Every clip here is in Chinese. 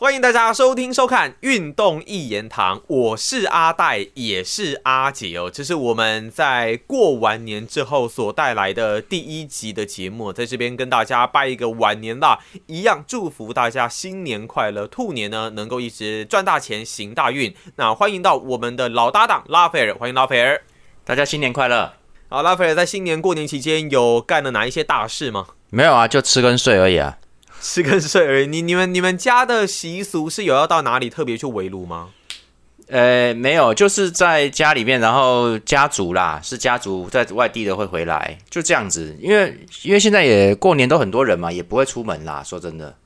欢迎大家收听收看《运动一言堂》，我是阿戴，也是阿杰哦。这是我们在过完年之后所带来的第一集的节目，在这边跟大家拜一个晚年啦，一样祝福大家新年快乐，兔年呢能够一直赚大钱，行大运。那欢迎到我们的老搭档拉斐尔，欢迎拉斐尔，大家新年快乐。好，拉斐尔在新年过年期间有干了哪一些大事吗？没有啊，就吃跟睡而已啊。吃跟睡而已。你你们你们家的习俗是有要到哪里特别去围炉吗？呃，没有，就是在家里面，然后家族啦，是家族在外地的会回来，就这样子。因为因为现在也过年都很多人嘛，也不会出门啦。说真的。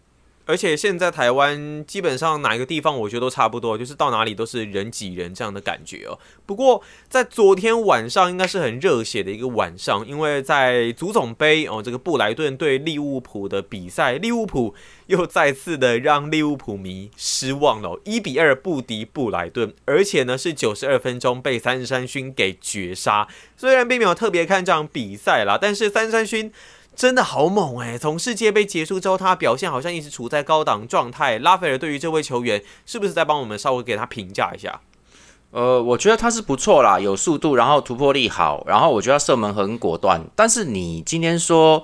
而且现在台湾基本上哪一个地方，我觉得都差不多，就是到哪里都是人挤人这样的感觉哦。不过在昨天晚上应该是很热血的一个晚上，因为在足总杯哦，这个布莱顿对利物浦的比赛，利物浦又再次的让利物浦迷失望了，一比二不敌布莱顿，而且呢是九十二分钟被三山勋给绝杀。虽然并没有特别看这场比赛啦，但是三山勋。真的好猛哎！从世界杯结束之后，他表现好像一直处在高档状态。拉斐尔对于这位球员，是不是在帮我们稍微给他评价一下？呃，我觉得他是不错啦，有速度，然后突破力好，然后我觉得射门很果断。但是你今天说，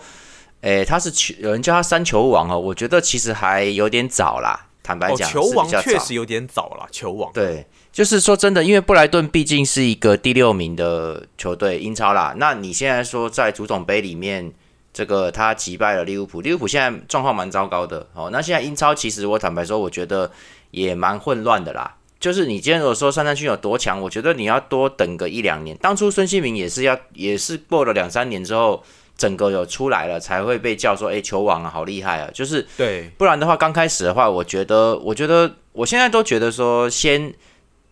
诶，他是球，有人叫他三球王哦，我觉得其实还有点早啦。坦白讲，球王确实有点早了。球王对，就是说真的，因为布莱顿毕竟是一个第六名的球队，英超啦。那你现在说在足总杯里面？这个他击败了利物浦，利物浦现在状况蛮糟糕的。哦，那现在英超其实我坦白说，我觉得也蛮混乱的啦。就是你今天如果说三三区有多强，我觉得你要多等个一两年。当初孙兴民也是要，也是过了两三年之后，整个有出来了，才会被叫说，哎，球王啊，好厉害啊！就是对，不然的话，刚开始的话，我觉得，我觉得我现在都觉得说，先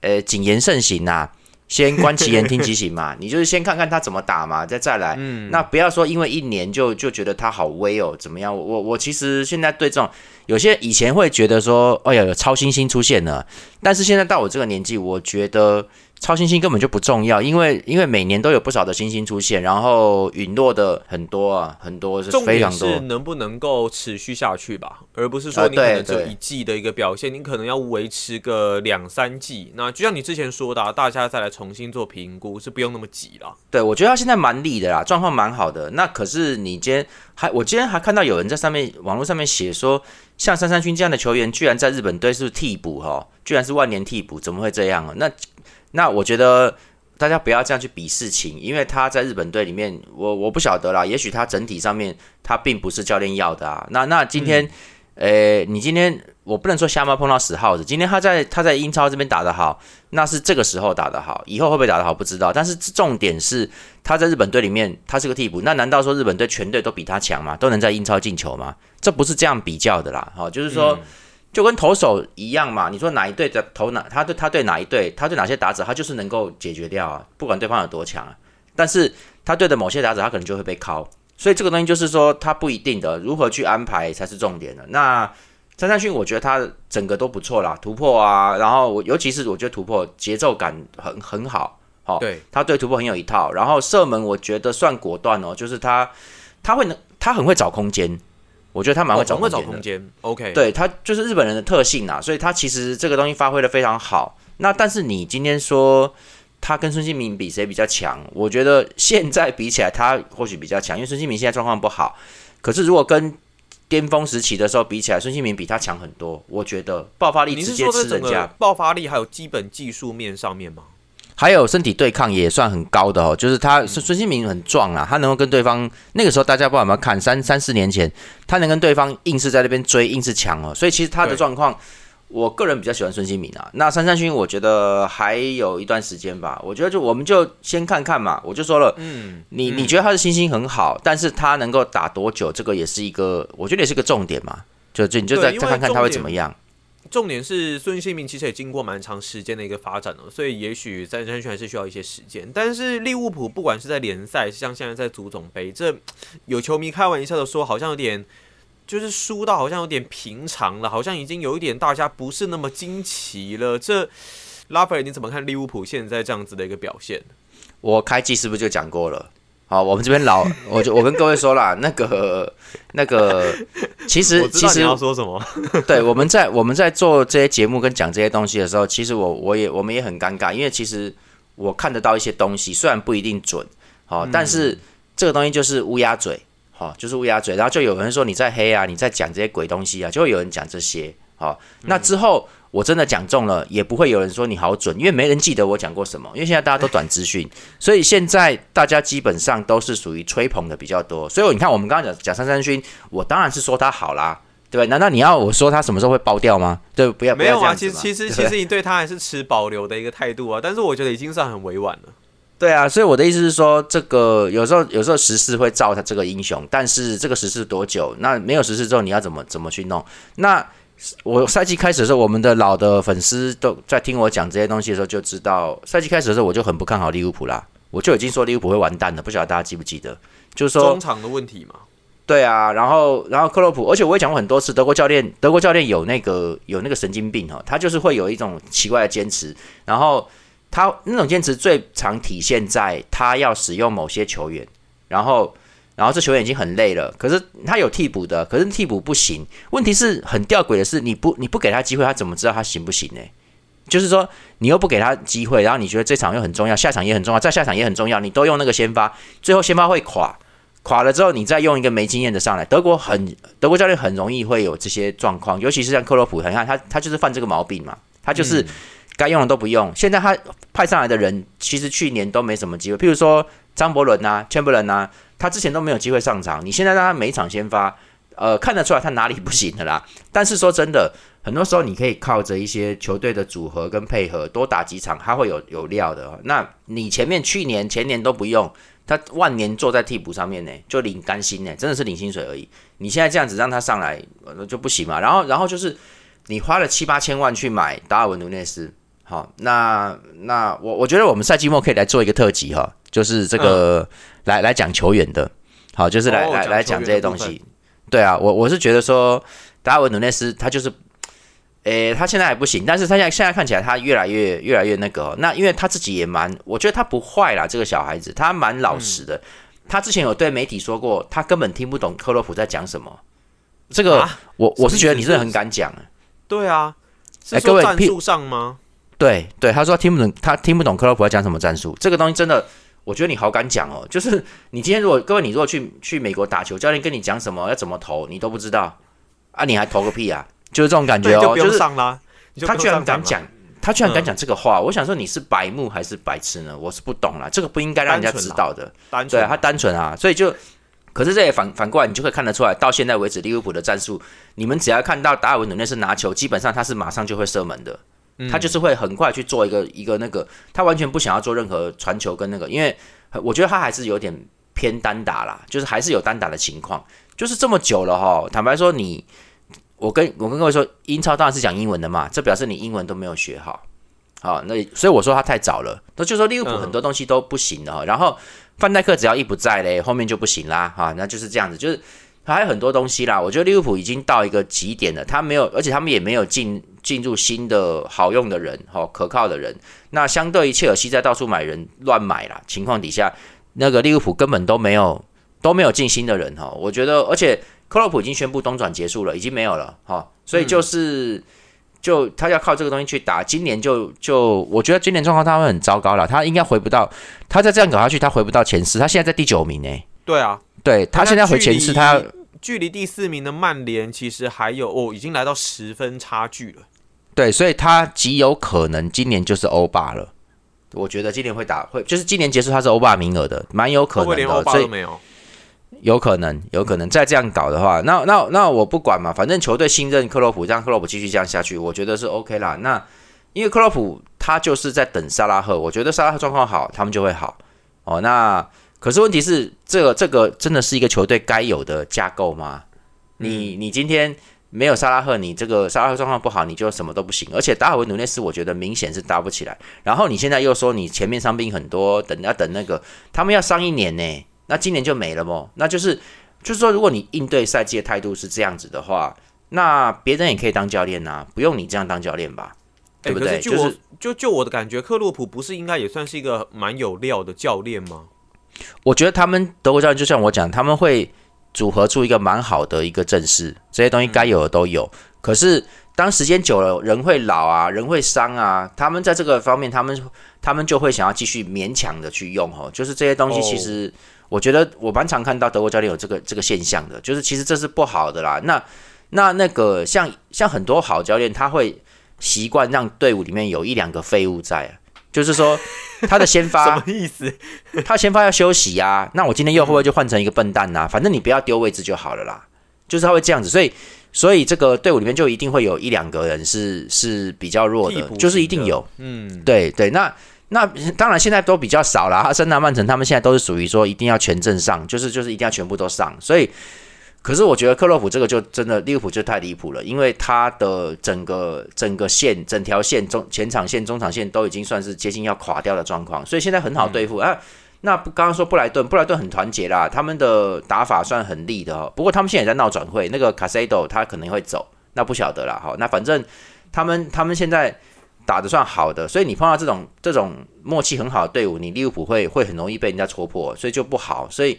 呃谨言慎行呐。先观其言，听其行嘛，你就是先看看他怎么打嘛，再再来。嗯，那不要说因为一年就就觉得他好威哦，怎么样？我我其实现在对这种有些以前会觉得说，哎呀，有超新星出现了，但是现在到我这个年纪，我觉得。超新星根本就不重要，因为因为每年都有不少的新星出现，然后陨落的很多啊，很多是非常多。是能不能够持续下去吧，而不是说你可能只有一季的一个表现，你可能要维持个两三季。那就像你之前说的，啊大家再来重新做评估，是不用那么急了。对，我觉得他现在蛮厉的啦，状况蛮好的。那可是你今天还，我今天还看到有人在上面网络上面写说，像三三勋这样的球员，居然在日本队是替补哈，居然是万年替补，怎么会这样啊？那那我觉得大家不要这样去比事情，因为他在日本队里面，我我不晓得啦，也许他整体上面他并不是教练要的啊。那那今天，呃，你今天我不能说瞎猫碰到死耗子，今天他在他在英超这边打得好，那是这个时候打得好，以后会不会打得好不知道。但是重点是他在日本队里面他是个替补，那难道说日本队全队都比他强吗？都能在英超进球吗？这不是这样比较的啦。好，就是说。就跟投手一样嘛，你说哪一队的投哪，他对他对哪一队，他对哪些打者，他就是能够解决掉啊，不管对方有多强啊。但是他对的某些打者，他可能就会被敲，所以这个东西就是说，他不一定的，如何去安排才是重点的。那张三勋，我觉得他整个都不错啦，突破啊，然后我尤其是我觉得突破节奏感很很好，好，对，他对突破很有一套，然后射门我觉得算果断哦，就是他他会能他很会找空间。我觉得他蛮会找空间的，OK，对他就是日本人的特性啊，所以他其实这个东西发挥的非常好。那但是你今天说他跟孙兴民比谁比较强？我觉得现在比起来他或许比较强，因为孙兴民现在状况不好。可是如果跟巅峰时期的时候比起来，孙兴民比他强很多。我觉得爆发力直接吃人家，爆发力还有基本技术面上面吗？还有身体对抗也算很高的哦，就是他孙孙兴民很壮啊，他能够跟对方那个时候大家不知道有没有看三三四年前，他能跟对方硬是在那边追，硬是抢哦，所以其实他的状况，我个人比较喜欢孙兴民啊。那三三勋我觉得还有一段时间吧，我觉得就我们就先看看嘛，我就说了，嗯，你你觉得他的信心很好，但是他能够打多久，这个也是一个，我觉得也是个重点嘛，就就你就再再看看他会怎么样。重点是孙兴民其实也经过蛮长时间的一个发展了，所以也许在山区还是需要一些时间。但是利物浦不管是在联赛，像现在在足总杯，这有球迷开玩笑的说，好像有点就是输到好像有点平常了，好像已经有一点大家不是那么惊奇了。这拉斐尔你怎么看利物浦现在这样子的一个表现？我开季是不是就讲过了？好，我们这边老，我就我跟各位说了，那个那个，其实其实要说什么。对，我们在我们在做这些节目跟讲这些东西的时候，其实我我也我们也很尴尬，因为其实我看得到一些东西，虽然不一定准，好、但是这个东西就是乌鸦嘴，好、就是乌鸦嘴，然后就有人说你在黑啊，你在讲这些鬼东西啊，就会有人讲这些，好、那之后。我真的讲中了，也不会有人说你好准，因为没人记得我讲过什么。因为现在大家都短资讯，所以现在大家基本上都是属于吹捧的比较多。所以你看，我们刚刚讲讲三三勋，我当然是说他好啦，对吧？难道你要我说他什么时候会爆掉吗？对，不要没有啊，其实其实其实你对他还是持保留的一个态度啊，但是我觉得已经算很委婉了。对啊，所以我的意思是说，这个有时候有时候时事会造他这个英雄，但是这个时事多久？那没有时事之后，你要怎么怎么去弄？那我赛季开始的时候，我们的老的粉丝都在听我讲这些东西的时候，就知道赛季开始的时候，我就很不看好利物浦啦，我就已经说利物浦会完蛋了，不晓得大家记不记得？就是说中场的问题嘛，对啊，然后然后克洛普，而且我也讲过很多次，德国教练德国教练有那个有那个神经病哈，他就是会有一种奇怪的坚持，然后他那种坚持最常体现在他要使用某些球员，然后然后这球员已经很累了，可是他有替补的，可是替补不行。问题是很吊诡的是，你不你不给他机会，他怎么知道他行不行呢？就是说，你又不给他机会，然后你觉得这场又很重要，下场也很重要，再下场也很重要，你都用那个先发，最后先发会垮，垮了之后，你再用一个没经验的上来，德国很德国教练很容易会有这些状况，尤其是像克洛普，你看他他就是犯这个毛病嘛，他就是该用的都不用。现在他派上来的人，其实去年都没什么机会，譬如说张伯伦啊、千伯伦啊，他之前都没有机会上场，你现在让他每一场先发，呃，看得出来他哪里不行的啦。但是说真的，很多时候你可以靠着一些球队的组合跟配合，多打几场，他会有有料的。那你前面去年、前年都不用，他万年坐在替补上面呢，就领干薪呢，真的是领薪水而已。你现在这样子让他上来，呃就不行嘛。然后，然后就是你花了七八千万去买达尔文努内斯，好，那那我我觉得我们赛季末可以来做一个特辑哈，就是这个、来来讲球员的，好，就是来、哦来来讲这些东西。对啊，我我是觉得说达尔文努内斯他就是。诶，他现在还不行，但是他现在现在看起来他越来越越来越那个哦、那因为他自己也蛮，我觉得他不坏啦，这个小孩子他蛮老实的。他之前有对媒体说过，他根本听不懂克洛普在讲什么。这个、啊我我是觉得你真的很敢讲啊。对啊，是哎各位譬说战术上吗？对对，他说他听不懂，他听不懂克洛普在讲什么战术。这个东西真的，我觉得你好敢讲哦。就是你今天如果各位你如果去去美国打球，教练跟你讲什么要怎么投，你都不知道啊，你还投个屁啊！就是这种感觉哦，就就是上啦。他居然敢讲，他居然敢嗯讲这个话，我想说你是白目还是白痴呢？我是不懂啦，这个不应该让人家知道的。单纯对啊，他单纯啊，所以就，可是这也反反过来，你就可以看得出来，到现在为止，利物浦的战术，你们只要看到达尔文努内斯拿球，基本上他是马上就会射门的，嗯他就是会很快去做一个一个那个，他完全不想要做任何传球跟那个，因为我觉得他还是有点偏单打啦，就是还是有单打的情况，就是这么久了哈，坦白说你。我跟我跟各位说，英超当然是讲英文的嘛，这表示你英文都没有学好。好，那所以我说他太早了，那就说利物浦嗯很多东西都不行了哈。然后范戴克只要一不在嘞，后面就不行啦，哈，那就是这样子，就是还有很多东西啦。我觉得利物浦已经到一个极点了，他没有，而且他们也没有进进入新的好用的人，哈，可靠的人。那相对于切尔西在到处买人乱买啦情况底下，那个利物浦根本都没有都没有进新的人哈。我觉得，而且克洛普已经宣布冬转结束了，已经没有了哈，所以就是。就他要靠这个东西去打，今年就就我觉得今年状况他会很糟糕了，他应该回不到，他再这样搞下去，他回不到前四，他现在在第九名呢。对啊，对他现在回前四，他距离第四名的曼联其实还有哦，已经来到十分差距了。对，所以他极有可能今年就是欧霸了。我觉得今年会打会，就是今年结束他是欧霸名额的，蛮有可能的，所以？有可能，有可能再这样搞的话，那那那我不管嘛，反正球队信任克洛普，让克洛普继续这样下去，我觉得是 OK 啦。那因为克洛普他就是在等萨拉赫，我觉得萨拉赫状况好，他们就会好哦。那可是问题是，这个这个真的是一个球队该有的架构吗？你你今天没有沙拉赫，你这个沙拉赫状况不好，你就什么都不行。而且达尔文努内斯，我觉得明显是搭不起来。然后你现在又说你前面伤病很多，等要等那个，他们要伤一年呢，那今年就没了么？那就是就是说，如果你应对赛季的态度是这样子的话，那别人也可以当教练呐、不用你这样当教练吧？对不对？就是就就我的感觉，克洛普不是应该也算是一个蛮有料的教练吗？我觉得他们德国教练就像我讲，他们会组合出一个蛮好的一个阵势，这些东西该有的都有。可是当时间久了，人会老啊，人会伤啊，他们在这个方面，他们他们就会想要继续勉强的去用哦。就是这些东西，其实我觉得我蛮常看到德国教练有这个这个现象的，就是其实这是不好的啦。那那那个像像很多好教练，他会习惯让队伍里面有一两个废物在。就是说，他的先发 什么意思？他先发要休息呀。那我今天又会不会就换成一个笨蛋呐？反正你不要丢位置就好了啦。就是他会这样子，所以所以这个队伍里面就一定会有一两个人是是比较弱的，就是一定有。嗯，对对。那那当然现在都比较少了。哈森纳曼城他们现在都是属于说一定要全阵上，就是就是一定要全部都上，所以。可是我觉得克洛普这个就真的利物浦就太离谱了，因为他的整个整个线、整条线中前场线、中场线都已经算是接近要垮掉的状况，所以现在很好对付啊。那刚刚说布莱顿，布莱顿很团结啦，他们的打法算很利的哦。不过他们现在也在闹转会，那个卡塞多他可能会走，那不晓得啦。哈，那反正他们他们现在打的算好的，所以你碰到这种这种默契很好的队伍，你利物浦会会很容易被人家戳破，所以就不好，所以。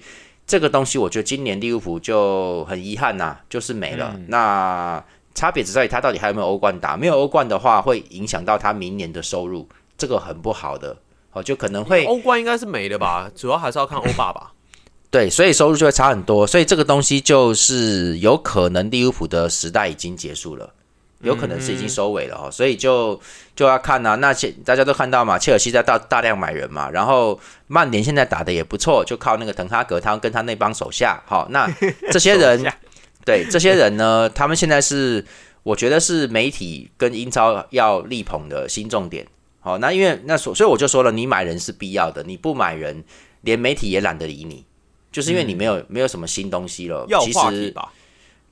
这个东西，我觉得今年利物浦就很遗憾呐，就是没了。那差别只在于他到底还有没有欧冠打，没有欧冠的话，会影响到他明年的收入，这个很不好的。哦，就可能会欧冠应该是没的吧，主要还是要看欧霸吧。对，所以收入就会差很多，所以这个东西就是有可能利物浦的时代已经结束了。有可能是已经收尾了哦，所以就就要看呐。那切大家都看到嘛，切尔西在大大量买人嘛，然后曼联现在打的也不错，就靠那个滕哈格他跟他那帮手下。好，那 这些人，对这些人呢，他们现在是我觉得是媒体跟英超要力捧的新重点。好，那因为那所所以我就说了，你买人是必要的，你不买人，连媒体也懒得理你，就是因为你没有没有什么新东西了。要话题吧。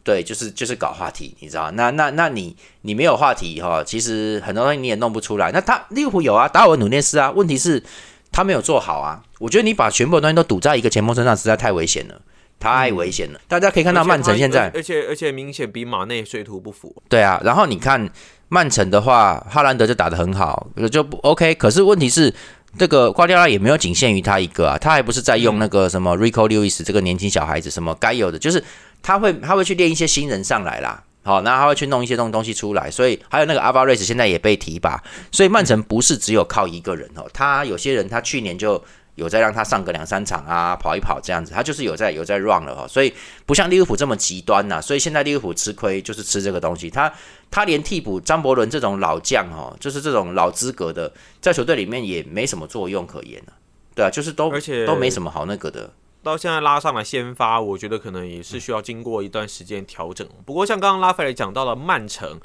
对，就是就是搞话题，你知道？那那那你你没有话题哈，其实很多东西你也弄不出来。那他利物浦有啊，达尔文努涅斯啊，问题是他没有做好啊。我觉得你把全部的东西都赌在一个前锋身上，实在太危险了，太危险了。大家可以看到曼城现在，而且而且明显比马内水土不服。对啊，然后你看曼城的话，哈兰德就打得很好，就不 OK。可是问题是。这个瓜迪奥拉也没有仅限于他一个啊，他还不是在用那个什么 Rico Lewis 这个年轻小孩子，什么该有的，就是他会他会去练一些新人上来啦，好，那他会去弄一些东东西出来，所以还有那个阿巴瑞斯现在也被提拔，所以曼城不是只有靠一个人哦，他有些人他去年就。有在让他上个两三场啊，跑一跑这样子，他就是有在有在 run 了哈，所以不像利物浦这么极端呐，所以现在利物浦吃亏就是吃这个东西，他他连替补张伯伦这种老将哦，就是这种老资格的，在球队里面也没什么作用可言了，对啊，就是都而且都没什么好那个的，到现在拉上来先发，我觉得可能也是需要经过一段时间调整。不过像刚刚拉斐尔讲到了曼城。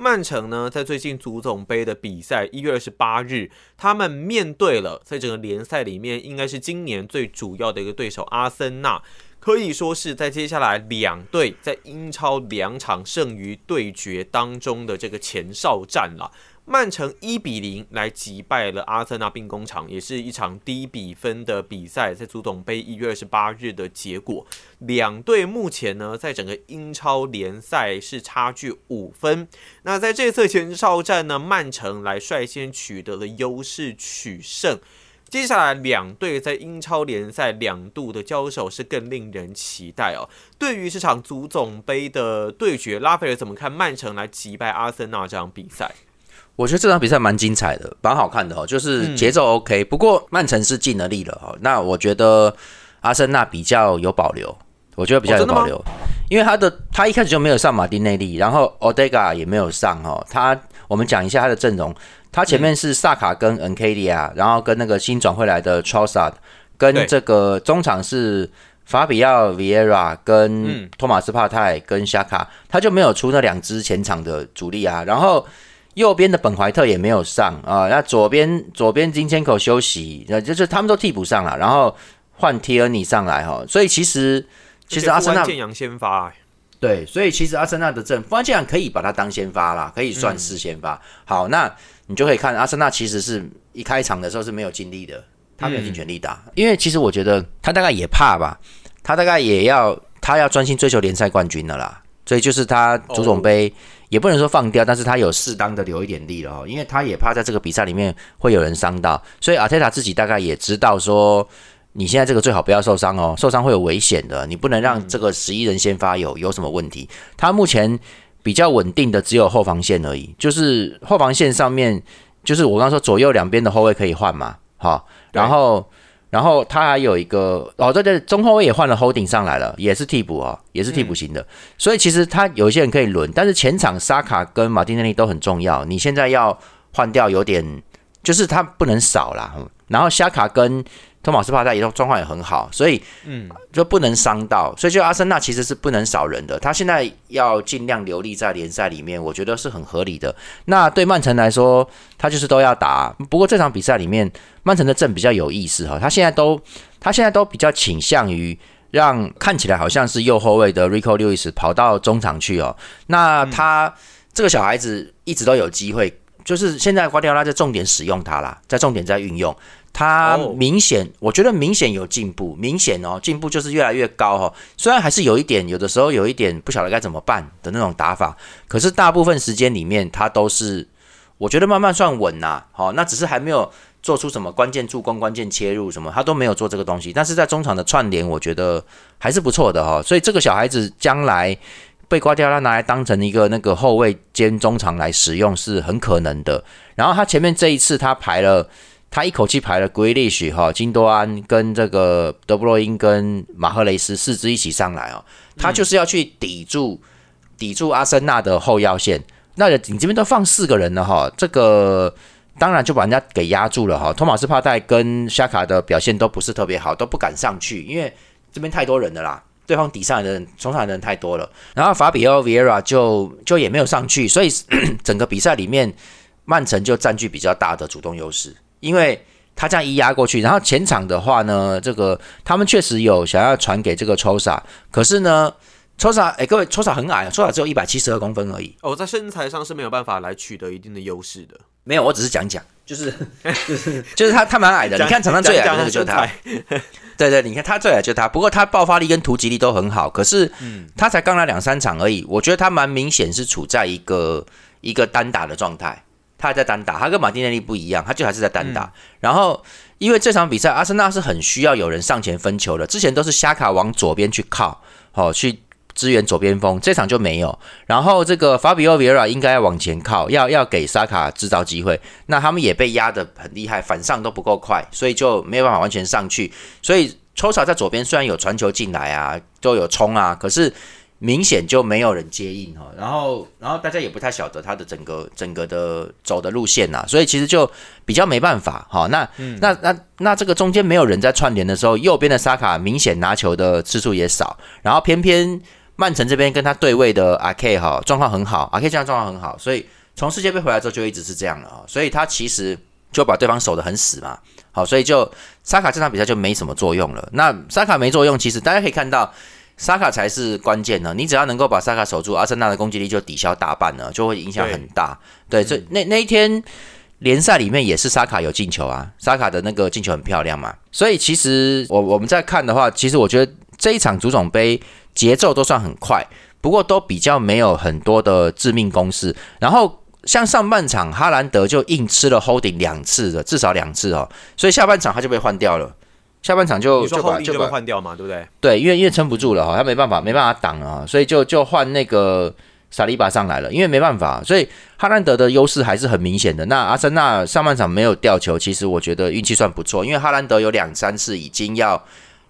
曼城呢，在最近足总杯的比赛，一月二十八日，他们面对了在整个联赛里面应该是今年最主要的一个对手阿森纳，可以说是在接下来两队在英超两场剩余对决当中的这个前哨战了。曼城一比零来击败了阿森纳兵工厂，也是一场低比分的比赛，在足总杯一月二十八日的结果。两队目前呢，在整个英超联赛是差距五分。那在这次前哨战呢，曼城来率先取得了优势取胜。接下来两队在英超联赛两度的交手是更令人期待哦。对于这场足总杯的对决，拉斐尔怎么看曼城来击败阿森纳这场比赛？我觉得这场比赛蛮精彩的，蛮好看的哦，就是节奏 OK。不过曼城是尽了力了哦，那我觉得阿森纳比较有保留，我觉得比较有保留，因为他的他一开始就没有上马丁内利，然后 Odega 也没有上哦。他我们讲一下他的阵容，他前面是萨卡跟 N K D 啊，然后跟那个新转会来的 t r o s a d 跟这个中场是法比奥 Vieira 跟托马斯帕泰跟夏卡，他就没有出那两支前场的主力啊，然后。右边的本怀特也没有上啊，那左边左边金千口休息，那就是他们都替补上了，然后换 T 尔尼上来哈，所以其实其实阿森纳建阳先发，对，所以其实阿森纳的阵，建阳可以把他当先发啦，可以算是先发。好，那你就可以看阿森纳其实是一开场的时候是没有尽力的，他没有尽全力打，因为其实我觉得他大概也怕吧，他大概也要他要专心追求联赛冠军的啦，所以就是他足总杯。也不能说放掉，但是他有适当的留一点力了哈，因为他也怕在这个比赛里面会有人伤到，所以阿泰塔自己大概也知道说，你现在这个最好不要受伤哦，受伤会有危险的，你不能让这个十一人先发有有什么问题。他目前比较稳定的只有后防线而已，就是后防线上面，就是我刚刚说左右两边的后卫可以换嘛，好，然后。然后他还有一个哦，对对，中后卫也换了 Holding 上来了，也是替补哦，也是替补型的。所以其实他有一些人可以轮，但是前场沙卡跟马丁内利都很重要。你现在要换掉有点，就是他不能少啦。然后沙卡跟托马斯帕在移动状况也很好，所以嗯就不能伤到，所以就阿森纳其实是不能少人的。他现在要尽量留力在联赛里面，我觉得是很合理的。那对曼城来说，他就是都要打。不过这场比赛里面，曼城的阵比较有意思哈，他现在都他现在都比较倾向于让看起来好像是右后卫的 Rico Lewis 跑到中场去哦。那他这个小孩子一直都有机会，就是现在瓜迪奥拉在重点使用他啦，在重点在运用。他明显，我觉得明显有进步，明显哦，进步就是越来越高哈。虽然还是有一点，有的时候有一点不晓得该怎么办的那种打法，可是大部分时间里面，他都是我觉得慢慢算稳呐。好，那只是还没有做出什么关键助攻、关键切入什么，他都没有做这个东西。但是在中场的串联，我觉得还是不错的哈。所以这个小孩子将来被瓜迪奥拉拿来当成一个那个后卫兼中场来使用是很可能的。然后他前面这一次他排了。他一口气排了 Grealish 哈，金多安跟这个德布罗因跟马赫雷斯四支一起上来哦，他就是要去抵住抵住阿森纳的后腰线。那你这边都放四个人了哈，这个当然就把人家给压住了哈。托马斯帕代跟沙卡的表现都不是特别好，都不敢上去，因为这边太多人了啦，对方底上的人、冲上来的人太多了。然后法比奥维埃拉就就也没有上去，所以 整个比赛里面曼城就占据比较大的主动优势。因为他这样一压过去，然后前场的话呢，这个他们确实有想要传给这个抽萨，可是呢，抽萨哎，各位抽萨很矮啊，抽萨只有一百七十二公分而已。哦，在身材上是没有办法来取得一定的优势的。没有，我只是讲讲，就是就是就是他他蛮矮的。你看场上最矮的就是他。对对，你看他最矮就他，不过他爆发力跟突击力都很好，可是他才刚来两三场而已，我觉得他蛮明显是处在一个一个单打的状态。他还在单打，他跟马丁内利不一样，他就还是在单打。然后，因为这场比赛，阿森纳是很需要有人上前分球的。之前都是虾卡往左边去靠，好去支援左边锋，这场就没有。然后，这个法比奥维拉应该要往前靠，要要给沙卡制造机会。那他们也被压得很厉害，反上都不够快，所以就没有办法完全上去。所以抽查在左边虽然有传球进来啊，都有冲啊，可是。明显就没有人接应哈，然后然后大家也不太晓得他的整个整个的走的路线呐，所以其实就比较没办法哈。那那那那这个中间没有人在串联的时候，右边的沙卡明显拿球的次数也少，然后偏偏曼城这边跟他对位的阿 K 哈状况很好，阿 K 这样状况很好，所以从世界杯回来之后就一直是这样了啊，所以他其实就把对方守得很死嘛，好，所以就沙卡这场比赛就没什么作用了。那沙卡没作用，其实大家可以看到。沙卡才是关键呢，你只要能够把萨卡守住，阿森纳的攻击力就抵消大半了，就会影响很大。对，这那那一天联赛里面也是萨卡有进球啊，萨卡的那个进球很漂亮嘛。所以其实我我们在看的话，其实我觉得这一场足总杯节奏都算很快，不过都比较没有很多的致命攻势。然后像上半场哈兰德就硬吃了 holding 两次的，至少两次哦，所以下半场他就被换掉了。下半场就就把就把换掉嘛，对不对？对，因为因为撑不住了哈，他没办法没办法挡啊，所以就就换那个萨利巴上来了，因为没办法，所以哈兰德的优势还是很明显的。那阿森纳上半场没有掉球，其实我觉得运气算不错，因为哈兰德有两三次已经要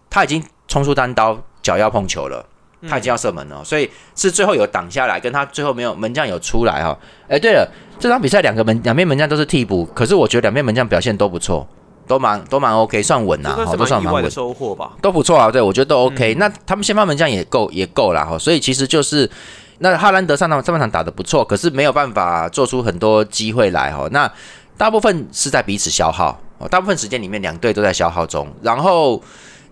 他已经冲出单刀，脚要碰球了，他已经要射门了，所以是最后有挡下来，跟他最后没有门将有出来哈。哎，对了，这场比赛两个门两边门将都是替补，可是我觉得两边门将表现都不错。都蛮都蛮 OK，算稳啦，好，都算蛮稳。收获吧，都不错啊。对，我觉得都 OK。那他们先发门将也够也够了哈，所以其实就是那哈兰德上场上半场打的不错，可是没有办法做出很多机会来哈。那大部分是在彼此消耗，大部分时间里面两队都在消耗中。然后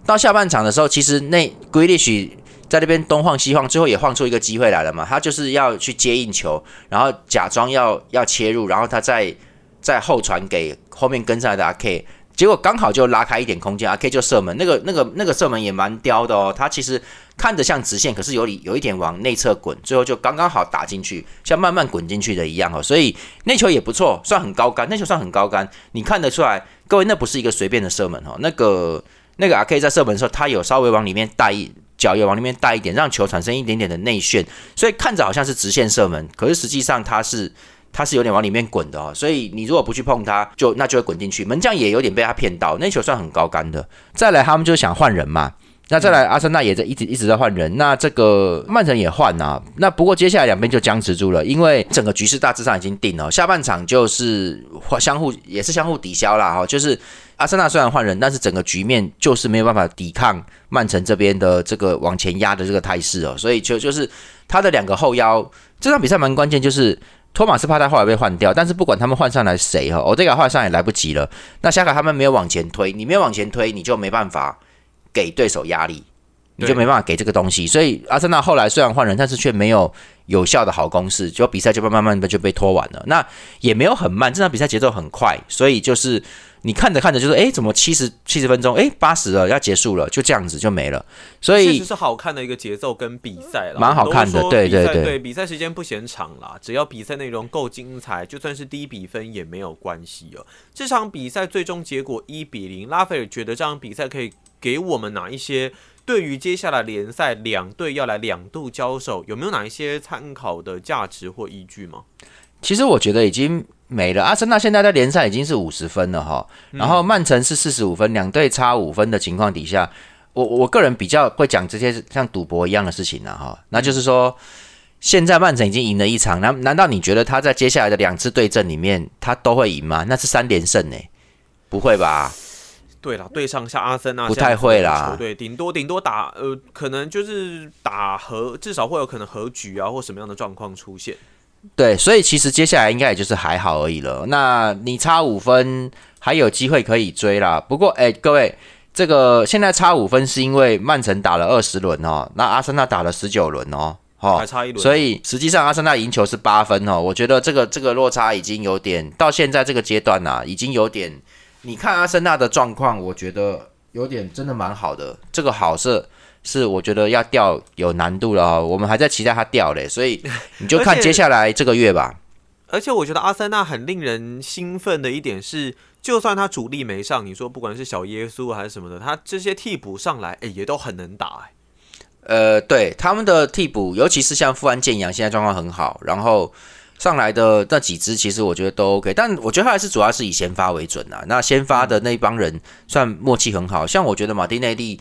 到下半场的时候，其实那 Grealish 在那边东晃西晃，最后也晃出一个机会来了嘛。他就是要去接应球，然后假装要要切入，然后他再再后传给后面跟上来的阿 K。结果刚好就拉开一点空间，阿 K 就射门，那个、那个、那个射门也蛮刁的哦。他其实看着像直线，可是有里有一点往内侧滚，最后就刚刚好打进去，像慢慢滚进去的一样哦。所以那球也不错，算很高杆，那球算很高杆。你看得出来，各位那不是一个随便的射门哦，那个那个阿 K 在射门的时候，他有稍微往里面带一脚，也往里面带一点，让球产生一点点的内旋，所以看着好像是直线射门，可是实际上他是他是有点往里面滚的哦。所以你如果不去碰它，就那就会滚进去。门将也有点被他骗到，那球算很高杆的。再来，他们就想换人嘛。那再来，阿森纳也在一直一直在换人。那这个曼城也换啊。那不过接下来两边就僵持住了，因为整个局势大致上已经定了。下半场就是相互也是相互抵消了哈。就是阿森纳虽然换人，但是整个局面就是没有办法抵抗曼城这边的这个往前压的这个态势哦。所以就就是他的两个后腰，这场比赛蛮关键，就是托马斯怕他后来被换掉，但是不管他们换上来谁哈，欧德加换上也来不及了。那夏卡他们没有往前推，你没有往前推，你就没办法。给对手压力，你就没办法给这个东西。所以阿森纳后来虽然换人，但是却没有有效的好攻势，就比赛就慢慢慢的就被拖完了。那也没有很慢，这场比赛节奏很快，所以就是你看着看着就是，哎，怎么七十七十分钟，哎，八十了要结束了，就这样子就没了。所以确实是好看的一个节奏跟比赛了，蛮好看的。对对对，比赛时间不嫌长啦，只要比赛内容够精彩，就算是低比分也没有关系哦。这场比赛最终结果一比零，拉斐尔觉得这场比赛可以。给我们哪一些对于接下来联赛两队要来两度交手，有没有哪一些参考的价值或依据吗？其实我觉得已经没了。阿森纳现在在联赛已经是五十分了哈，然后曼城是四十五分，两队差五分的情况底下，我我个人比较会讲这些像赌博一样的事情了哈。那就是说，现在曼城已经赢了一场，难难道你觉得他在接下来的两次对阵里面他都会赢吗？那是三连胜呢？不会吧？对了，对上像阿森纳不太会啦，对，顶多顶多打呃，可能就是打和，至少会有可能和局啊，或什么样的状况出现。对，所以其实接下来应该也就是还好而已了。那你差五分还有机会可以追啦。不过哎，各位，这个现在差五分是因为曼城打了二十轮哦，那阿森纳打了十九轮哦，哈，还差一轮。所以实际上阿森纳赢球是八分哦。我觉得这个这个落差已经有点到现在这个阶段呐，已经有点。你看阿森纳的状况，我觉得有点真的蛮好的。这个好是是我觉得要掉有难度了，我们还在期待他掉嘞，所以你就 看接下来这个月吧。而且我觉得阿森纳很令人兴奋的一点是，就算他主力没上，你说不管是小耶稣还是什么的，他这些替补上来，哎，也都很能打哎。呃，对他们的替补，尤其是像富安健洋，现在状况很好，然后。上来的那几支其实我觉得都 OK，但我觉得他还是主要是以先发为准啊。那先发的那一帮人算默契很好，像我觉得马丁内利，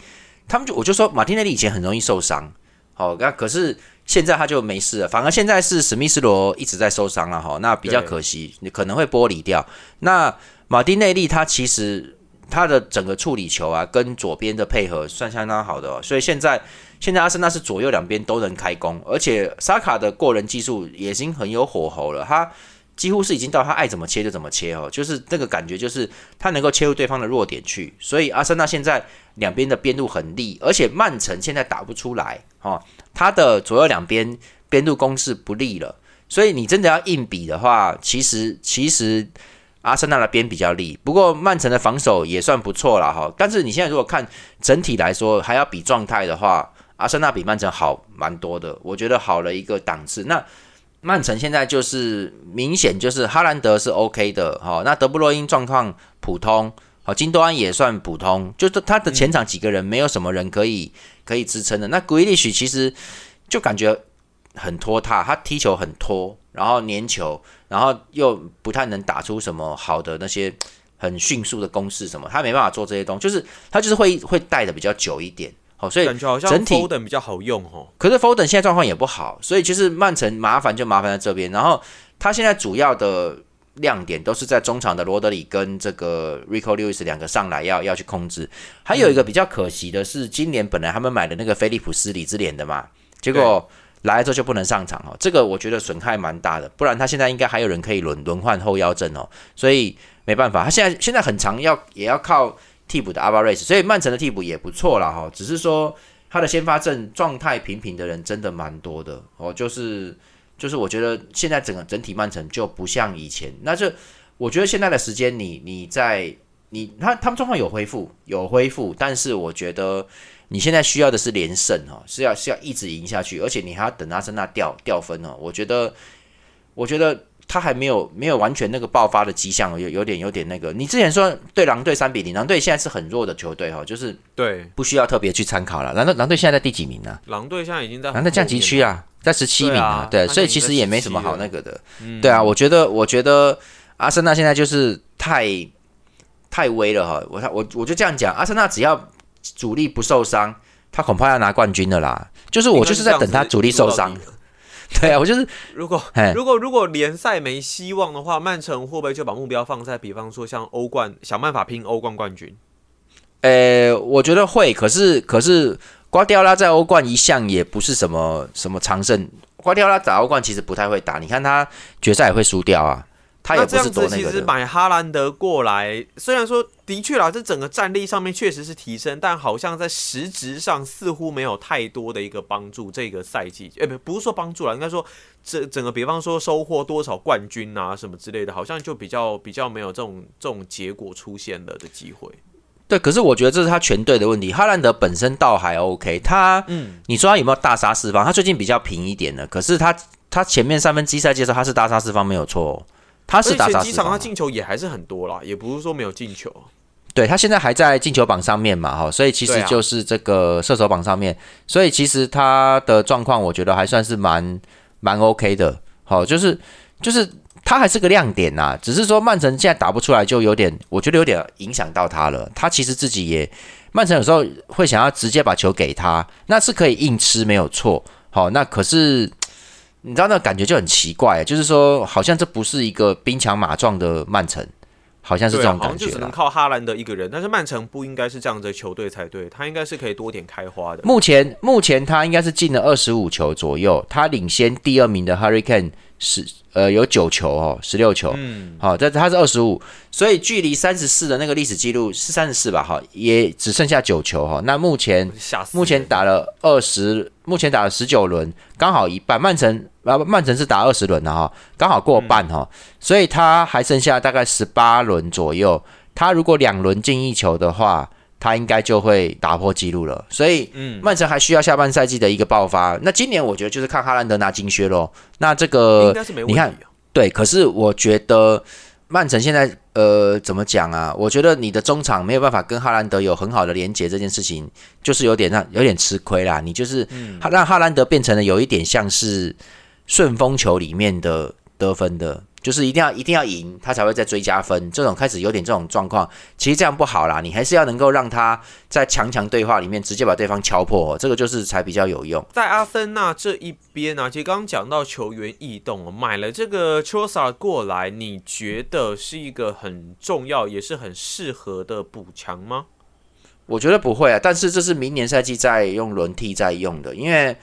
他们就我就说马丁内利以前很容易受伤，好，那可是现在他就没事了，反而现在是史密斯罗一直在受伤了哈，那比较可惜，你可能会剥离掉。那马丁内利他其实他的整个处理球啊，跟左边的配合算相当好的，所以现在。现在阿森纳是左右两边都能开攻，而且沙卡的过人技术也已经很有火候了。他几乎是已经到他爱怎么切就怎么切哦，就是那个感觉，就是他能够切入对方的弱点去。所以阿森纳现在两边的边路很利，而且曼城现在打不出来哦，他的左右两边边路攻势不利了。所以你真的要硬比的话，其实其实阿森纳的边比较利，不过曼城的防守也算不错了哈。但是你现在如果看整体来说，还要比状态的话。阿森纳比曼城好蛮多的，我觉得好了一个档次。那曼城现在就是明显就是哈兰德是 OK 的，哈，那德布罗因状况普通，好，金多安也算普通，就是他的前场几个人没有什么人可以可以支撑的。那古伊利许其实就感觉很拖沓，他踢球很拖，然后粘球，然后又不太能打出什么好的那些很迅速的攻势什么，他没办法做这些东西，就是他就是会会带的比较久一点。好，所以感觉好像 Foden 比较好用哦。可是 Foden 现在状况也不好，所以其实曼城麻烦就麻烦在这边。然后他现在主要的亮点都是在中场的罗德里跟这个 Rico Lewis 两个上来要要去控制。还有一个比较可惜的是，今年本来他们买的那个菲利普斯李之脸的嘛，结果来了之后就不能上场哦。这个我觉得损害蛮大的，不然他现在应该还有人可以轮轮换后腰阵哦。所以没办法，他现在现在很长要也要靠。替补的阿巴瑞斯，所以曼城的替补也不错啦哈，只是说他的先发阵状态平平的人真的蛮多的哦，就是就是我觉得现在整个整体曼城就不像以前，那就我觉得现在的时间你你在你他他们状况有恢复有恢复，但是我觉得你现在需要的是连胜哦，是要是要一直赢下去，而且你还要等阿森纳掉掉分哦，我觉得我觉得他还没有没有完全那个爆发的迹象，有有点有点那个。你之前说对狼队三比零，狼队现在是很弱的球队哈，就是对，不需要特别去参考了。狼队狼队现在在第几名呢？狼队现在已经在狼队降级区啊，在十七名啊，对，所以其实也没什么好那个的。对啊，我觉得我觉得阿森纳现在就是太太危了哈，我我我就这样讲，阿森纳只要主力不受伤，他恐怕要拿冠军的啦。就是我就是在等他主力受伤。对啊，我就是如果如果如果联赛没希望的话，曼城会不会就把目标放在比方说像欧冠，想办法拼欧冠冠军？呃，我觉得会，可是可是瓜迪奥拉在欧冠一向也不是什么什么常胜，瓜迪奥拉打欧冠其实不太会打，你看他决赛也会输掉啊。他也不是多那个其实买哈兰德过来，虽然说的确啦，这整个战力上面确实是提升，但好像在实质上似乎没有太多的一个帮助。这个赛季，哎，不不是说帮助了，应该说这整个，比方说收获多少冠军啊什么之类的，好像就比较比较没有这种这种结果出现了的机会。对，可是我觉得这是他全队的问题。哈兰德本身倒还 OK，他，嗯，你说他有没有大杀四方？他最近比较平一点的，可是他他前面三分之一赛季的时候他是大杀四方没有错。他是打几场，他进球也还是很多啦，也不是说没有进球。对他现在还在进球榜上面嘛，哈，所以其实就是这个射手榜上面，所以其实他的状况我觉得还算是蛮蛮 OK 的，好，就是就是他还是个亮点呐，只是说曼城现在打不出来，就有点我觉得有点影响到他了。他其实自己也，曼城有时候会想要直接把球给他，那是可以硬吃没有错，好，那可是。你知道那感觉就很奇怪，就是说，好像这不是一个兵强马壮的曼城，好像是这种感觉。就只能靠哈兰德一个人，但是曼城不应该是这样的球队才对，他应该是可以多点开花的。目前目前他应该是进了二十五球左右，他领先第二名的 Hurricane 是。呃，有九球哦，十六球，嗯，好，这他是二十五，所以距离三十四的那个历史记录是三十四吧？哈，也只剩下九球哈。那目前目前打了二十，目前打了十九轮，刚好一半。曼城啊，曼城是打二十轮的哈，刚好过半哈，所以他还剩下大概十八轮左右。他如果两轮进一球的话。他应该就会打破纪录了，所以，嗯，曼城还需要下半赛季的一个爆发。那今年我觉得就是看哈兰德拿金靴喽。那这个你看，对，可是我觉得曼城现在呃怎么讲啊？我觉得你的中场没有办法跟哈兰德有很好的连接，这件事情就是有点让有点吃亏啦。你就是让哈兰德变成了有一点像是顺风球里面的得分的。就是一定要一定要赢，他才会再追加分。这种开始有点这种状况，其实这样不好啦。你还是要能够让他在强强对话里面直接把对方敲破，这个就是才比较有用。在阿森纳这一边呢，其实刚刚讲到球员异动，买了这个 c h o s a 过来，你觉得是一个很重要也是很适合的补强吗？我觉得不会啊，但是这是明年赛季在用轮替在用的，因为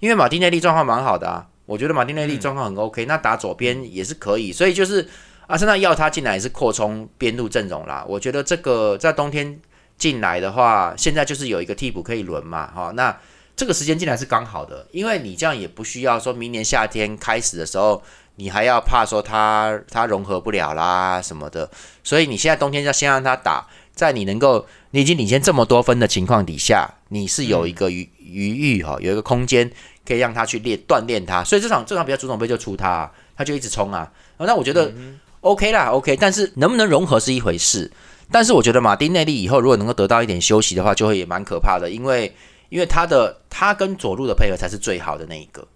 因为马丁内利状况蛮好的啊。我觉得马丁内利状况很 OK，那打左边也是可以，所以就是阿森纳要他进来也是扩充边路阵容啦。我觉得这个在冬天进来的话，现在就是有一个替补可以轮嘛，哈，那这个时间进来是刚好的，因为你这样也不需要说明年夏天开始的时候，你还要怕说他他融合不了啦什么的，所以你现在冬天要先让他打，在你能够你已经领先这么多分的情况底下，你是有一个余余裕哈，有一个空间。可以让他去练锻炼他，所以这场这场比赛主总杯就出他，他就一直冲啊。那我觉得 OK 啦，OK，但是能不能融合是一回事。但是我觉得马丁内利以后如果能够得到一点休息的话，就会也蛮可怕的，因为因为他的他跟左路的配合才是最好的那一个。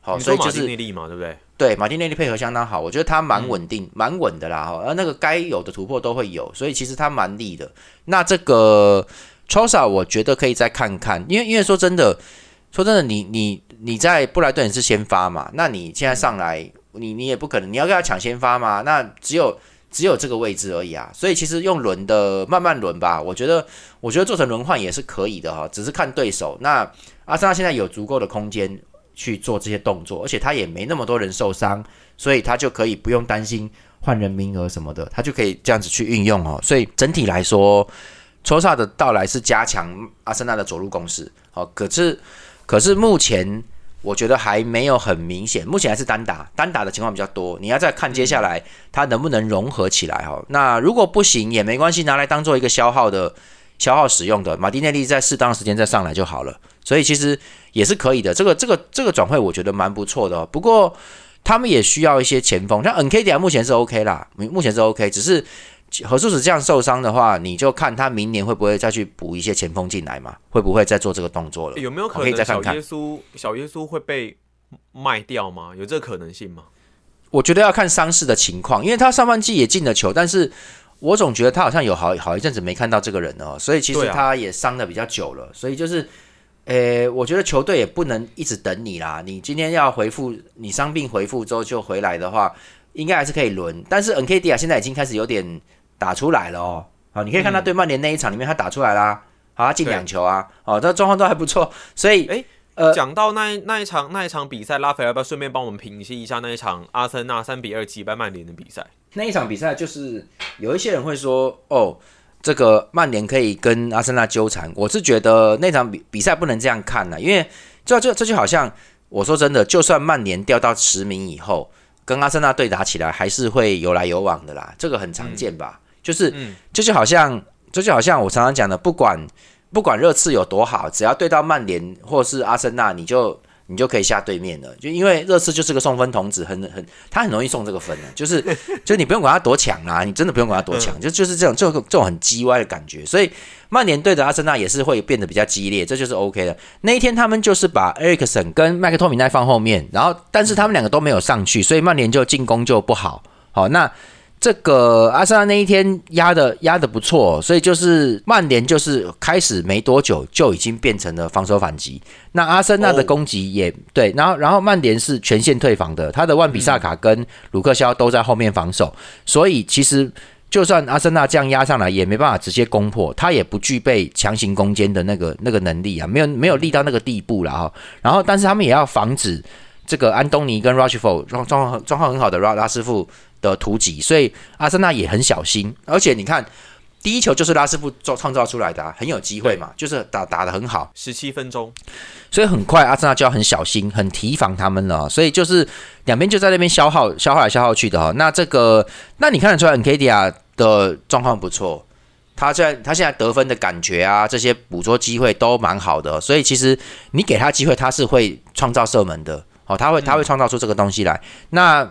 好，所以就是内利嘛，对不对？对，马丁内利配合相当好，我觉得他蛮稳定、蛮稳的啦。哈，而那个该有的突破都会有，所以其实他蛮利的。那这个 Chosa 我觉得可以再看看，因为因为说真的，说真的，你你。你在布莱顿是先发嘛？那你现在上来，你你也不可能，你要跟他抢先发嘛？那只有只有这个位置而已啊。所以其实用轮的慢慢轮吧，我觉得我觉得做成轮换也是可以的哈，只是看对手。那阿森纳现在有足够的空间去做这些动作，而且他也没那么多人受伤，所以他就可以不用担心换人名额什么的，他就可以这样子去运用哦。所以整体来说，抽萨的到来是加强阿森纳的走路攻势。好，可是。可是目前我觉得还没有很明显，目前还是单打，单打的情况比较多。你要再看接下来它能不能融合起来哈。那如果不行也没关系，拿来当做一个消耗的消耗使用的。马丁内利在适当的时间再上来就好了，所以其实也是可以的。这个这个这个转会我觉得蛮不错的。不过他们也需要一些前锋。像 N K D 目前是 OK 啦，目前是 OK，只是何叔子这样受伤的话，你就看他明年会不会再去补一些前锋进来嘛？会不会再做这个动作了？有没有可可以再能小看看耶稣小耶稣会被卖掉吗？有这个可能性吗？我觉得要看伤势的情况，因为他上半季也进了球，但是我总觉得他好像有好好一阵子没看到这个人了哦，所以其实他也伤的比较久了，所以就是，呃，我觉得球队也不能一直等你啦，你今天要回复，你伤病回复之后就回来的话，应该还是可以轮，但是 NKD 啊现在已经开始有点打出来了哦，好，你可以看他对曼联那一场里面他打出来啦，好，他进两球啊，哦，这状况都还不错，所以，诶呃，讲到那一那一场那一场比赛，拉斐尔要不要顺便帮我们评析一下那一场阿森纳三比二击败曼联的比赛？那一场比赛就是有一些人会说，哦，这个曼联可以跟阿森纳纠缠。我是觉得那场比比赛不能这样看呢，因为这这这就好像我说真的，就算曼联掉到十名以后，跟阿森纳对打起来，还是会有来有往的啦，这个很常见吧？就是嗯这就好像这就好像我常常讲的，不管不管热刺有多好，只要对到曼联或是阿森纳，你就你就可以下对面了。就因为热刺就是个送分童子，很很他很容易送这个分的，就是 就你不用管他多强啦，你真的不用管他多强，就就是这种这种这种很叽歪的感觉。所以曼联对着阿森纳也是会变得比较激烈，这就是 OK 的。那一天他们就是把 Erikson 跟麦克托米奈放后面，然后但是他们两个都没有上去，所以曼联就进攻就不好。好，那这个阿森纳那一天压的压的不错，所以就是曼联就是开始没多久就已经变成了防守反击。那阿森纳的哦攻击也、对，然后然后曼联是全线退防的，他的万比萨卡跟鲁克肖都在后面防守，所以其实。就算阿森纳这样压上来，也没办法直接攻破，他也不具备强行攻坚的那个那个能力啊，没有没有力到那个地步了哈。然后，但是他们也要防止这个安东尼跟 Rushford 状状况状况很好的拉拉师傅的突击，所以阿森纳也很小心。而且你看，第一球就是拉师傅创创造出来的、啊，很有机会嘛，就是打打的很好，十七分钟，所以很快阿森纳就要很小心、很提防他们了。所以就是两边就在那边消耗、消耗来消耗去的哈。那这个，那你看得出来 n k d a 的状况不错，他现在他现在得分的感觉啊，这些捕捉机会都蛮好的，所以其实你给他机会，他是会创造射门的。哦，他会他会创造出这个东西来。那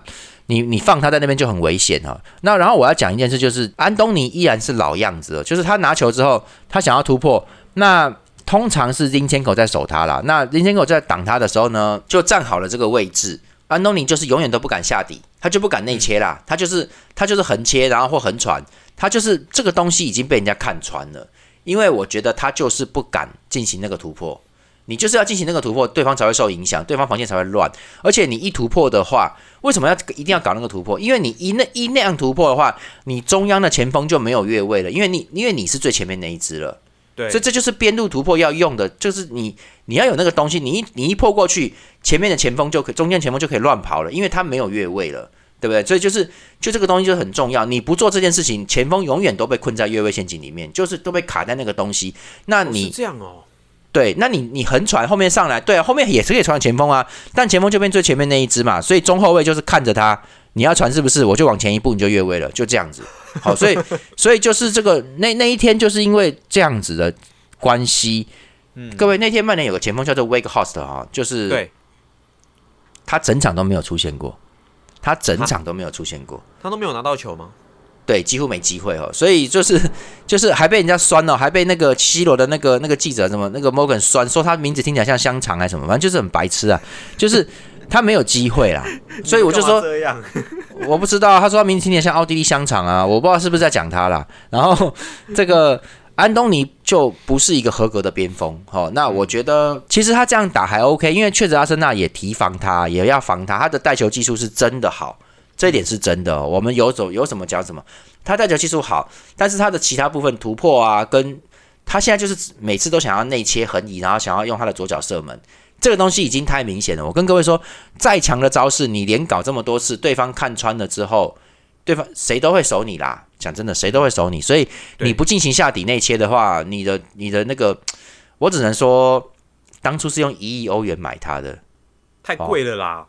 你你放他在那边就很危险哈。那然后我要讲一件事，就是安东尼依然是老样子了，就是他拿球之后，他想要突破，那通常是林千口在守他啦。那林千口在挡他的时候呢，就站好了这个位置。安东尼就是永远都不敢下底，他就不敢内切啦，他就是他就是横切，然后或横传，他就是这个东西已经被人家看穿了。因为我觉得他就是不敢进行那个突破，你就是要进行那个突破，对方才会受影响，对方防线才会乱。而且你一突破的话，为什么要一定要搞那个突破？因为你一那一那样突破的话，你中央的前锋就没有越位了，因为你因为你是最前面那一只了。对，所以这就是边路突破要用的，就是你你要有那个东西，你一你一破过去，前面的前锋就可中间前锋就可以乱跑了，因为他没有越位了，对不对？所以就是就这个东西就很重要，你不做这件事情，前锋永远都被困在越位陷阱里面，就是都被卡在那个东西。那你这样哦，对，那你你横传后面上来，对啊，后面也是可以传前锋啊，但前锋就变最前面那一只嘛，所以中后卫就是看着他，你要传是不是？我就往前一步，你就越位了，就这样子。好，所以 所以就是这个那那一天就是因为这样子的关系，嗯，各位那天曼联有个前锋叫做 Wake Host 哈，就是对他整场都没有出现过，他整场都没有出现过。他都没有拿到球吗？对，几乎没机会哦，所以就是就是还被人家酸了、还被那个西罗的那个那个记者什么那个 Morgan 酸，说他名字听起来像香肠还是什么，反正就是很白痴啊，就是他没有机会啦，所以我就说我不知道，他说他名字听起来像奥地利香肠啊，我不知道是不是在讲他啦。然后 这个安东尼就不是一个合格的边锋，哦，那我觉得其实他这样打还 OK，因为确实阿森纳也提防他，也要防他，他的带球技术是真的好，这一点是真的、我们有走有什么讲什么，他带球技术好，但是他的其他部分突破啊，跟他现在就是每次都想要内切横移，然后想要用他的左脚射门。这个东西已经太明显了。我跟各位说，再强的招式，你连搞这么多次，对方看穿了之后，对方谁都会守你啦。讲真的，谁都会守你。所以你不进行下底内切的话，你的你的那个，我只能说，当初是用一亿欧元买他的，太贵了啦。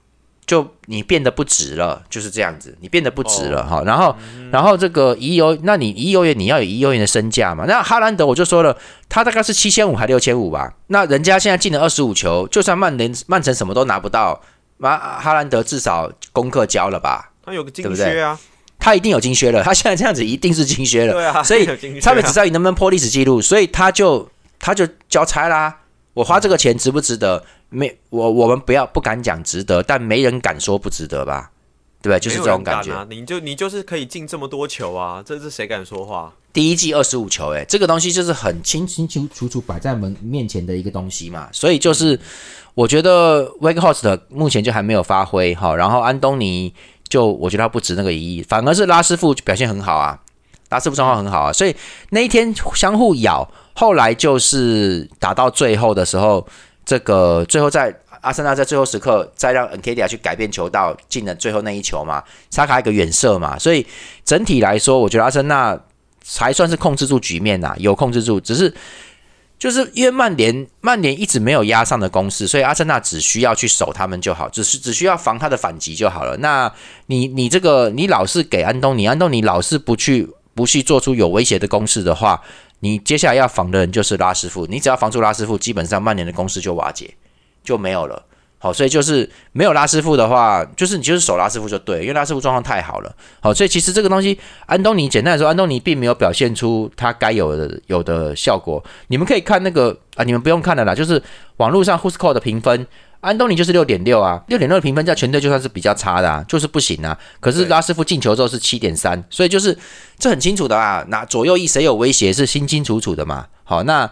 就你变得不值了，就是这样子，你变得不值了哦哈、然后，然后这个一亿欧，那你一亿欧元你要有一亿欧元的身价嘛？那哈兰德我就说了，他大概是七千五还六千五吧。那人家现在进了二十五球，就算曼联曼城什么都拿不到，那哈兰德至少功课交了吧？他有个金靴啊，他一定有金靴了，他现在这样子一定是金靴了。对啊，所以有金靴啊差别只在于能不能破历史记录，所以他就他就交差啦。我花这个钱值不值得？没，我我们不要不敢讲值得，但没人敢说不值得吧？对不对？就是这种感觉。啊！你就你就是可以进这么多球啊，这是谁敢说话？第一季二十五球、欸，这个东西就是很清清清楚楚摆在门面前的一个东西嘛，所以就是我觉得 Wake Host 目前就还没有发挥好，然后安东尼就我觉得他不值那个一亿，反而是拉师傅表现很好啊，拉师傅状况很好啊，所以那一天相互咬，后来就是打到最后的时候，这个最后在阿森纳在最后时刻再让 n k d i a 去改变球道进了最后那一球嘛，沙卡一个远射嘛，所以整体来说，我觉得阿森纳。才算是控制住局面呐、有控制住，只是就是因为曼联曼联一直没有压上的攻势，所以阿森纳只需要去守他们就好，只是只需要防他的反击就好了。那你你这个你老是给安东尼，安东尼老是不去不去做出有威胁的攻势的话，你接下来要防的人就是拉师傅，你只要防住拉师傅，基本上曼联的攻势就瓦解就没有了。好，所以就是没有拉师傅的话，就是你就是守拉师傅就对，因为拉师傅状况太好了。好，所以其实这个东西，安东尼简单来说，安东尼并没有表现出他该有的有的效果。你们可以看那个啊，你们不用看了啦，就是网络上 Whoscore 的评分，安东尼就是六点六啊，六点六的评分在全队就算是比较差的啊，就是不行啊。可是拉师傅进球之后是七点三，所以就是这很清楚的啊，那左右翼谁有威胁是清清楚楚的嘛。好，那。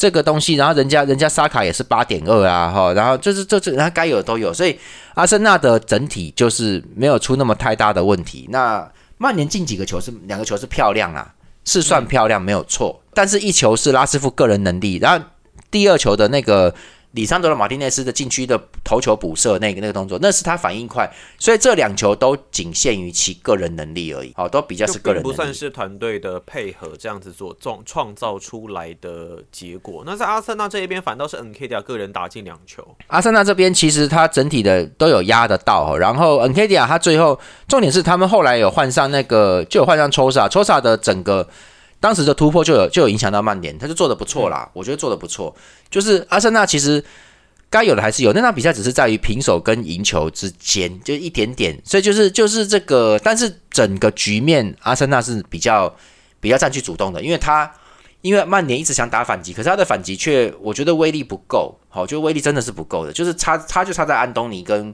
这个东西，然后人家人家沙卡也是八点二啊，哈，然后就是这这他该有的都有，所以阿森纳的整体就是没有出那么太大的问题。那曼联进几个球是两个球是漂亮啊，是算漂亮没有错，但是一球是拉师傅个人能力，然后第二球的那个里桑德罗马丁内斯的禁区的头球补射那个那个动作，那是他反应快，所以这两球都仅限于其个人能力而已，好，都比较是个人能力。算是团队的配合这样子做创创造出来的结果。那在阿森纳这一边，反倒是 N K 迪亚个人打进两球，阿森纳这边其实他整体的都有压得到，然后 N K D 亚他最后重点是他们后来有换上那个就有换上抽萨，抽萨的整个当时的突破就有就有影响到曼联，他就做的不错啦，我觉得做的不错。就是阿森纳其实该有的还是有，那场比赛只是在于平手跟赢球之间就一点点，所以就是就是这个，但是整个局面阿森纳是比较比较占据主动的，因为他。因为曼联一直想打反击，可是他的反击却我觉得威力不够，好，就威力真的是不够的，就是差差就差在安东尼跟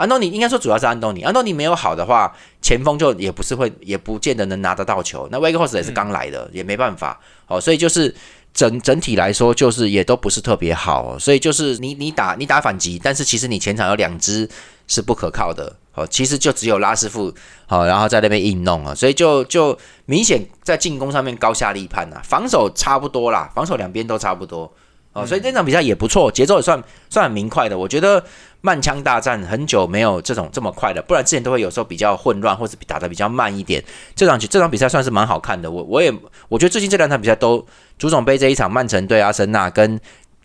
安东尼，应该说主要是安东尼，安东尼没有好的话，前锋就也不是会，也不见得能拿得到球。那 Wake Horse 也是刚来的，也没办法，哦，所以就是整整体来说，就是也都不是特别好，所以就是你你打你打反击，但是其实你前场有两支是不可靠的，哦，其实就只有拉师傅，好，然后在那边硬弄。啊，所以就就明显在进攻上面高下立判呐、防守差不多啦，防守两边都差不多，哦，所以这场比赛也不错，节奏也算算很明快的，我觉得慢枪大战很久没有这种这么快的，不然之前都会有时候比较混乱，或者打的比较慢一点。这场这场比赛算是蛮好看的，我我也我觉得最近这两场比赛都足总杯这一场曼城对阿森纳跟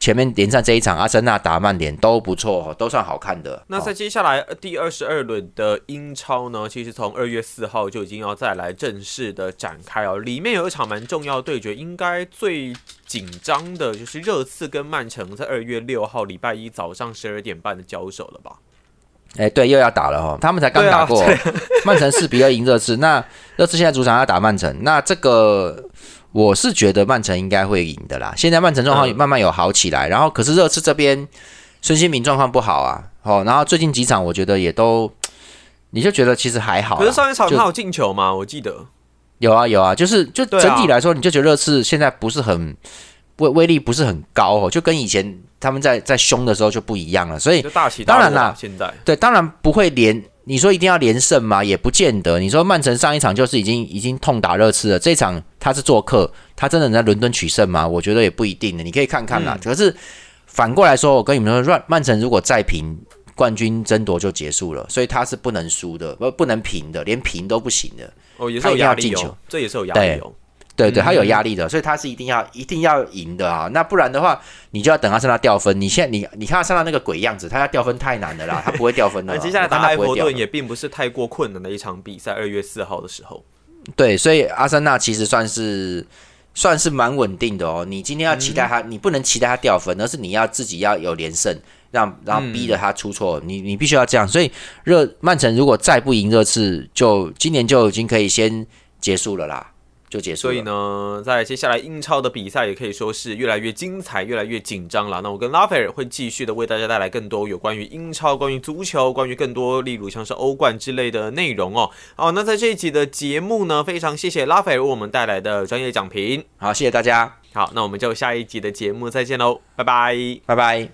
前面连战这一场阿森纳打曼联都不错，都算好看的。那在接下来呃第二十二轮的英超呢，其实从二月四号就已经要再来正式的展开哦。里面有一场蛮重要的对决，应该最紧张的就是热刺跟曼城在二月六号礼拜一早上十二点半的交手了吧？哎、对，又要打了哈，他们才刚打过，曼城四比二赢热刺。那热刺现在主场要打曼城，那这个我是觉得曼城应该会赢的啦。现在曼城状况嗯慢慢有好起来，然后可是热刺这边孙兴民状况不好啊，哦，然后最近几场我觉得也都，你就觉得其实还好。可是上一场他有进球吗？我记得有啊有啊，就是就整体来说，你就觉得热刺现在不是很威威力不是很高哦，就跟以前他们在在凶的时候就不一样了，所以。当然啦现在对，当然不会连你说一定要连胜吗，也不见得。你说曼城上一场就是已经已经痛打热刺了，这场他是做客，他真的能在伦敦取胜吗？我觉得也不一定的，你可以看看啦。嗯可是反过来说，我跟你们说，曼曼城如果再平，冠军争夺就结束了，所以他是不能输的，不不能平的，连平都不行的。哦也是有压力要进球哦，这也是有压力哦。对对，嗯他有压力的，所以他是一定要一定要赢的啊。那不然的话，你就要等阿森纳掉分。你现在你你看阿森纳那个鬼样子，他要掉分太难了啦，他不会掉分的那。接下来打埃弗顿也并不是太过困难的一场比赛，二月四号的时候。对，所以阿森纳其实算是算是蛮稳定的哦。你今天要期待他，你不能期待他掉分，而是你要自己要有连胜，让然后逼着他出错。你你必须要这样。所以热曼城如果再不赢热刺，就今年就已经可以先结束了啦。就结束。所以呢，在接下来英超的比赛也可以说是越来越精彩，越来越紧张了。那我跟拉斐尔会继续的为大家带来更多有关于英超、关于足球、关于更多例如像是欧冠之类的内容哦。好，那在这一集的节目呢，非常谢谢拉斐尔为我们带来的专业讲评。好，谢谢大家。好，那我们就下一集的节目再见喽，拜拜，拜拜。